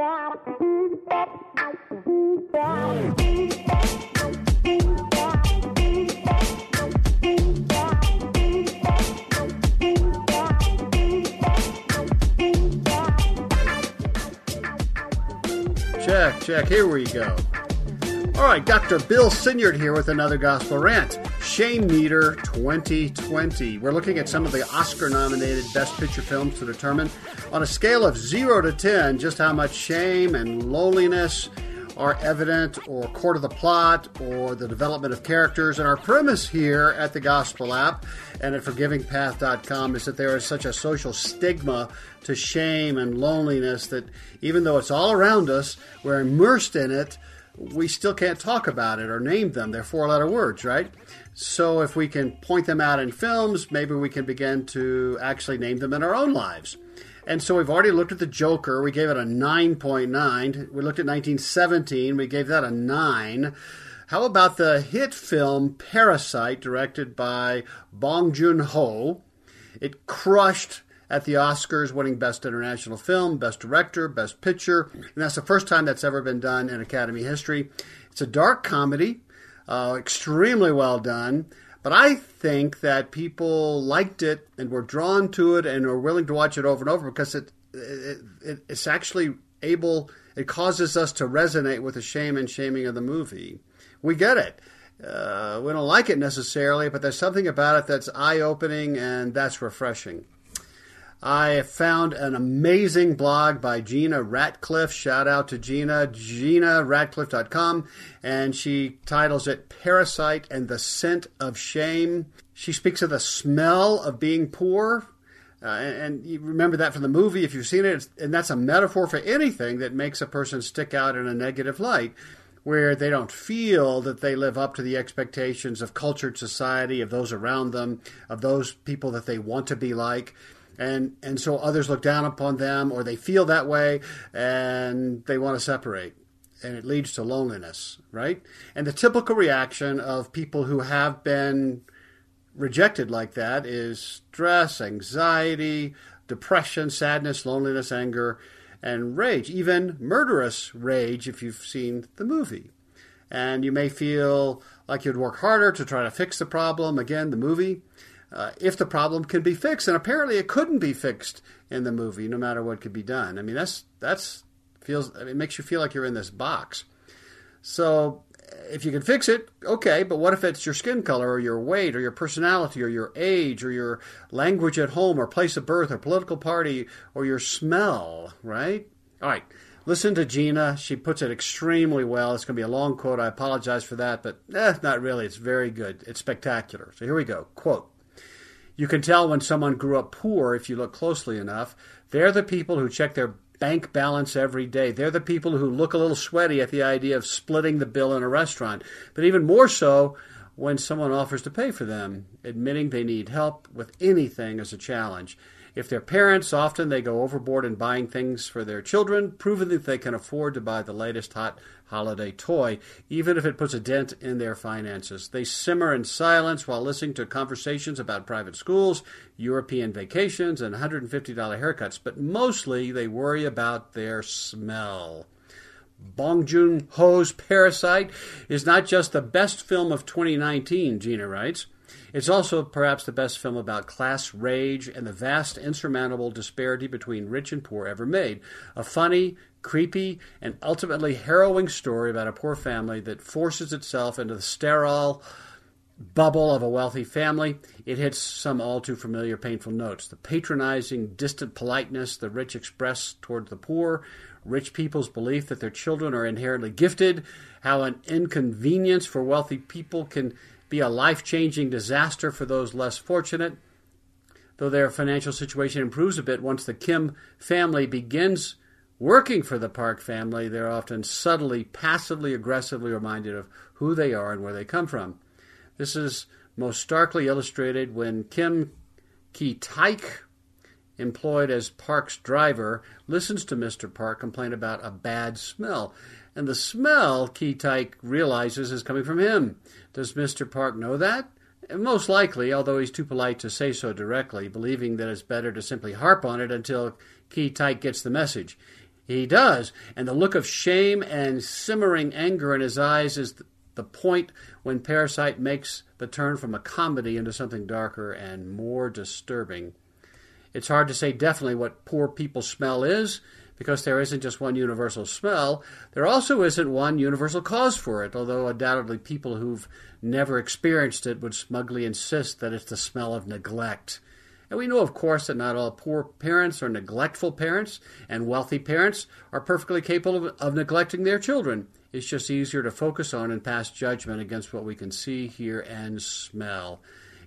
Check, check, here we go. All right, Dr. Bill Senyard here with another Gospel Rant. Shame Meter 2020. We're looking at some of the Oscar nominated Best Picture films to determine, on a scale of 0 to 10, just how much shame and loneliness are evident or core to the plot or the development of characters. And our premise here at the Gospel app and at forgivingpath.com is that there is such a social stigma to shame and loneliness that even though it's all around us, we're immersed in it we still can't talk about it or name them. They're four letter words, right? So if we can point them out in films, maybe we can begin to actually name them in our own lives. And so we've already looked at The Joker. We gave it a 9.9. We looked at 1917. We gave that a 9. How about the hit film Parasite, directed by Bong Joon Ho? It crushed at the Oscars, winning Best International Film, Best Director, Best Picture, and that's the first time that's ever been done in Academy history. It's a dark comedy, uh, extremely well done, but I think that people liked it and were drawn to it and are willing to watch it over and over because it, it, it it's actually able. It causes us to resonate with the shame and shaming of the movie. We get it. Uh, we don't like it necessarily, but there's something about it that's eye opening and that's refreshing. I found an amazing blog by Gina Ratcliffe. Shout out to Gina, ginaratcliffe.com. And she titles it Parasite and the Scent of Shame. She speaks of the smell of being poor. Uh, and, and, you remember that from the movie if you've seen it. And that's a metaphor for anything that makes a person stick out in a negative light, where they don't feel that they live up to the expectations of cultured society, of those around them, of those people that they want to be like and and so others look down upon them or they feel that way and they want to separate. And it leads to loneliness right? And the typical reaction of people who have been rejected like that is stress anxiety depression sadness loneliness anger and rage even murderous rage if you've seen the movie. And you may feel like you'd work harder to try to fix the problem. Again the movie uh, if the problem can be fixed. And apparently, it couldn't be fixed in the movie, no matter what could be done. I mean, that's that's feels it makes you feel like you're in this box. So if you can fix it, okay. But what if it's your skin color, or your weight, or your personality, or your age, or your language at home, or place of birth, or political party, or your smell? Right? All right. Listen to Gina. She puts it extremely well. It's going to be a long quote. I apologize for that, but eh, not really. It's very good. It's spectacular. So here we go. Quote you can tell when someone grew up poor if you look closely enough. They're the people who check their bank balance every day. They're the people who look a little sweaty at the idea of splitting the bill in a restaurant. But even more so when someone offers to pay for them. Admitting they need help with anything is a challenge. If they're parents, often they go overboard in buying things for their children, proving that they can afford to buy the latest hot holiday toy, even if it puts a dent in their finances. They simmer in silence while listening to conversations about private schools, European vacations, and $150 haircuts, but mostly they worry about their smell. Bong Joon Ho's Parasite is not just the best film of 2019, Gina writes. It's also perhaps the best film about class rage and the vast, insurmountable disparity between rich and poor ever made. A funny, creepy, and ultimately harrowing story about a poor family that forces itself into the sterile bubble of a wealthy family. It hits some all too familiar painful notes. The patronizing, distant politeness the rich express toward the poor, rich people's belief that their children are inherently gifted, how an inconvenience for wealthy people can be a life changing disaster for those less fortunate. Though their financial situation improves a bit once the Kim family begins working for the Park family, they're often subtly, passively, aggressively reminded of who they are and where they come from. This is most starkly illustrated when Kim Ki Taek, employed as Park's driver, listens to Mr. Park complain about a bad smell. And the smell, Taek realizes, is coming from him. Does Mr. Park know that? Most likely, although he's too polite to say so directly, believing that it's better to simply harp on it until Taek gets the message. He does. And the look of shame and simmering anger in his eyes is the point when Parasite makes the turn from a comedy into something darker and more disturbing. It's hard to say definitely what poor people smell is, because there isn't just one universal smell. There also isn't one universal cause for it, although undoubtedly people who've never experienced it would smugly insist that it's the smell of neglect. And we know, of course, that not all poor parents or neglectful parents, and wealthy parents are perfectly capable of, of, neglecting their children. It's just easier to focus on and pass judgment against what we can see, hear, and smell.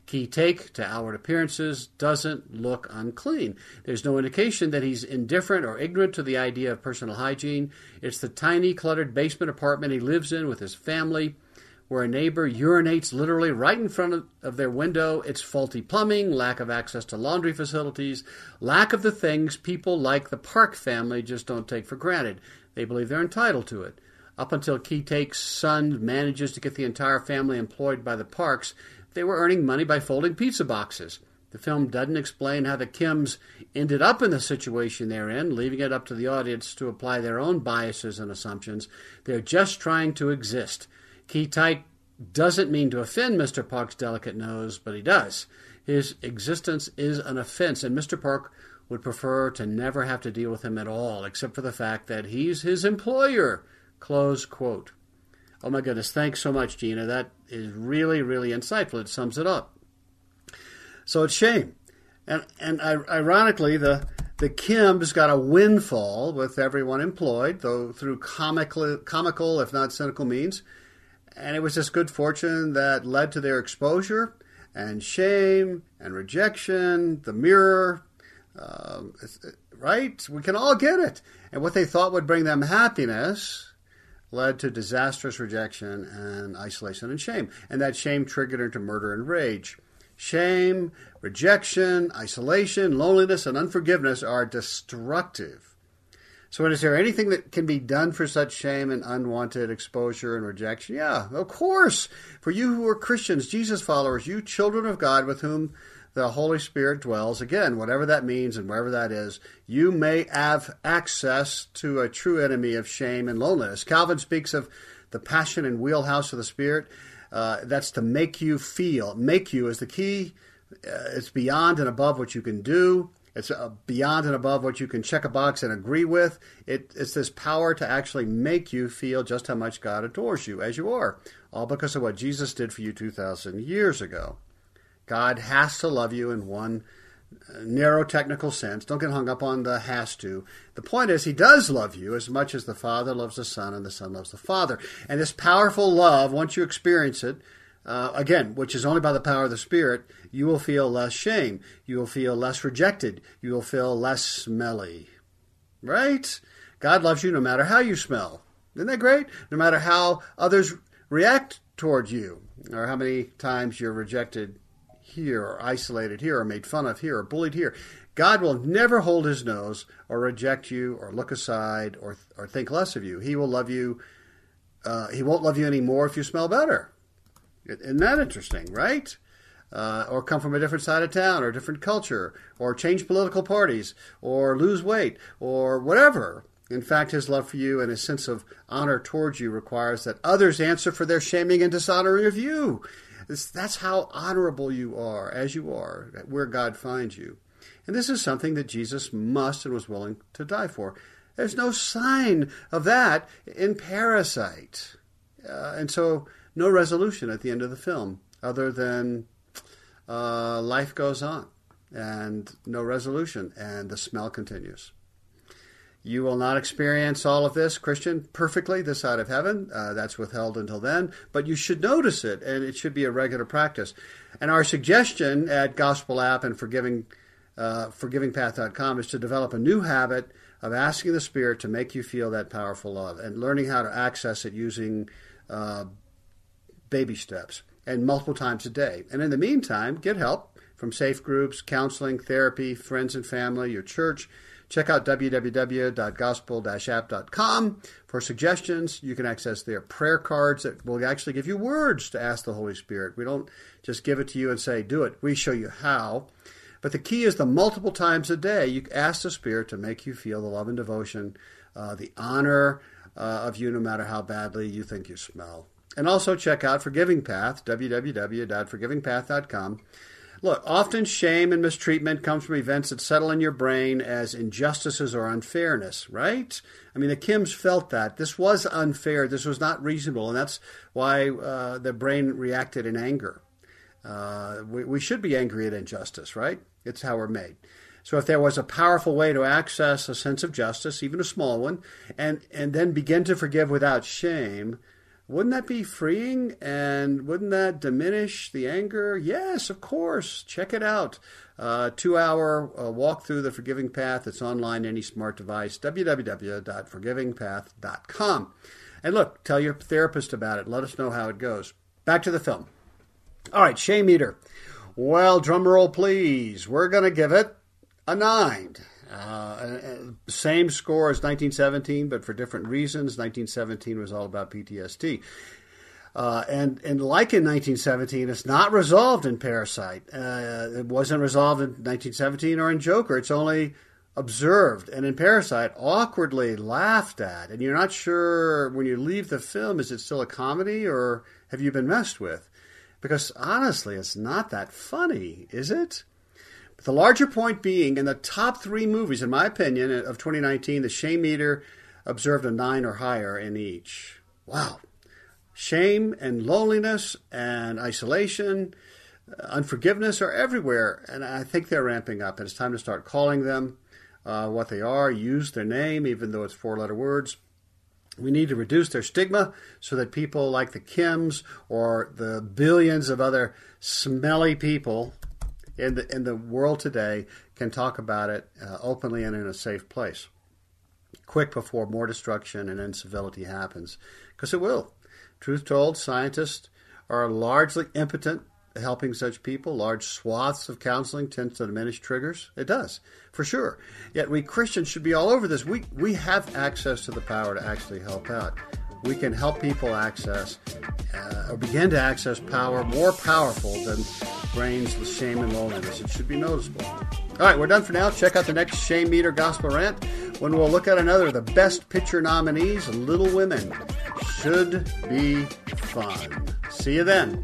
Ki Taek to outward appearances doesn't look unclean. There's no indication that he's indifferent or ignorant to the idea of personal hygiene. It's the tiny, cluttered basement apartment he lives in with his family where a neighbor urinates literally right in front of, their window. It's faulty plumbing, lack of access to laundry facilities, lack of the things people like the Park family just don't take for granted. They believe they're entitled to it. Up until Ki Taek's son manages to get the entire family employed by the Parks, they were earning money by folding pizza boxes. The film doesn't explain how the Kims ended up in the situation they're in, leaving it up to the audience to apply their own biases and assumptions. They're just trying to exist. Ki Taek doesn't mean to offend Mr. Park's delicate nose, but he does. His existence is an offense, and Mr. Park would prefer to never have to deal with him at all, except for the fact that he's his employer. Close quote. Oh my goodness, thanks so much, Gina. That is really, really insightful. It sums it up. So it's shame. And, and ironically, the, the Kims got a windfall with everyone employed, though through comical, comical, if not cynical means. And it was this good fortune that led to their exposure and shame and rejection, the mirror, um, right? We can all get it. And what they thought would bring them happiness led to disastrous rejection and isolation and shame. And that shame triggered into murder and rage. Shame, rejection, isolation, loneliness, and unforgiveness are destructive. So, is there anything that can be done for such shame and unwanted exposure and rejection? Yeah, of course. For you who are Christians, Jesus followers, you children of God with whom the Holy Spirit dwells, again, whatever that means and wherever that is, you may have access to a true enemy of shame and loneliness. Calvin speaks of the passion and wheelhouse of the Spirit. Uh, that's to make you feel. Make you is the key. Uh, it's beyond and above what you can do. It's uh, beyond and above what you can check a box and agree with. It, it's this power to actually make you feel just how much God adores you as you are, all because of what Jesus did for you 2,000 years ago. God has to love you in one uh, narrow technical sense. Don't get hung up on the has to. The point is, He does love you as much as the Father loves the Son and the Son loves the Father. And this powerful love, once you experience it, uh, again, which is only by the power of the Spirit, you will feel less shame. You will feel less rejected. You will feel less smelly. Right? God loves you no matter how you smell. Isn't that great? No matter how others react towards you, or how many times you're rejected here, or isolated here, or made fun of here, or bullied here. God will never hold his nose, or reject you, or look aside, or, or think less of you. He will love you. Uh, he won't love you anymore if you smell better. Isn't that interesting, right? Uh, or come from a different side of town or a different culture or change political parties or lose weight or whatever. In fact, his love for you and his sense of honor towards you requires that others answer for their shaming and dishonoring of you. That's how honorable you are, as you are, where God finds you. And this is something that Jesus must and was willing to die for. There's no sign of that in Parasite. Uh, and so no resolution at the end of the film other than uh, life goes on and no resolution, and the smell continues. You will not experience all of this, Christian, perfectly this side of heaven. Uh, that's withheld until then. But you should notice it, and it should be a regular practice. And our suggestion at Gospel App and Forgiving, uh, ForgivingPath.com is to develop a new habit of asking the Spirit to make you feel that powerful love and learning how to access it using uh, baby steps and multiple times a day. And in the meantime, get help from safe groups, counseling, therapy, friends and family, your church. Check out www.gospel-app.com for suggestions. You can access their prayer cards that will actually give you words to ask the Holy Spirit. We don't just give it to you and say, do it. We show you how. But the key is the multiple times a day you ask the Spirit to make you feel the love and devotion, uh, the honor uh, of you, no matter how badly you think you smell. And also check out Forgiving Path, www.forgivingpath.com. Look, often shame and mistreatment comes from events that settle in your brain as injustices or unfairness, right? I mean, the Kims felt that. This was unfair. This was not reasonable. And that's why uh, the brain reacted in anger. Uh, we, we should be angry at injustice, right? It's how we're made. So if there was a powerful way to access a sense of justice, even a small one, and, and then begin to forgive without shame, wouldn't that be freeing? And wouldn't that diminish the anger? Yes, of course. Check it out. Uh, two hour uh, walk through the Forgiving Path. It's online, any smart device, www.forgivingpath.com. And look, tell your therapist about it. Let us know how it goes. Back to the film. All right, Shame Meter. Well, drum roll, please. We're going to give it a nine. Uh, same score as 1917, but for different reasons. 1917 was all about PTSD. Uh, and, and like in 1917, it's not resolved in Parasite. Uh, it wasn't resolved in 1917 or in Joker. It's only observed. And in Parasite, awkwardly laughed at. And you're not sure when you leave the film, is it still a comedy or have you been messed with? Because honestly, it's not that funny, is it? The larger point being, in the top three movies, in my opinion, of 2019, the shame meter observed a nine or higher in each. Wow. Shame and loneliness and isolation, uh, unforgiveness are everywhere, and I think they're ramping up. And it's time to start calling them uh, what they are, use their name, even though it's four letter words. We need to reduce their stigma so that people like the Kims or the billions of other smelly people in the in the world today can talk about it uh, openly and in a safe place, quick before more destruction and incivility happens, because it will. Truth told, scientists are largely impotent helping such people. Large swaths of counseling tends to diminish triggers. It does, for sure. Yet we Christians should be all over this. We we have access to the power to actually help out we can help people access uh, or begin to access power more powerful than brains with shame and loneliness. It should be noticeable. All right, we're done for now. Check out the next Shame Meter Gospel Rant when we'll look at another of the best picture nominees, Little Women. Should be fun. See you then.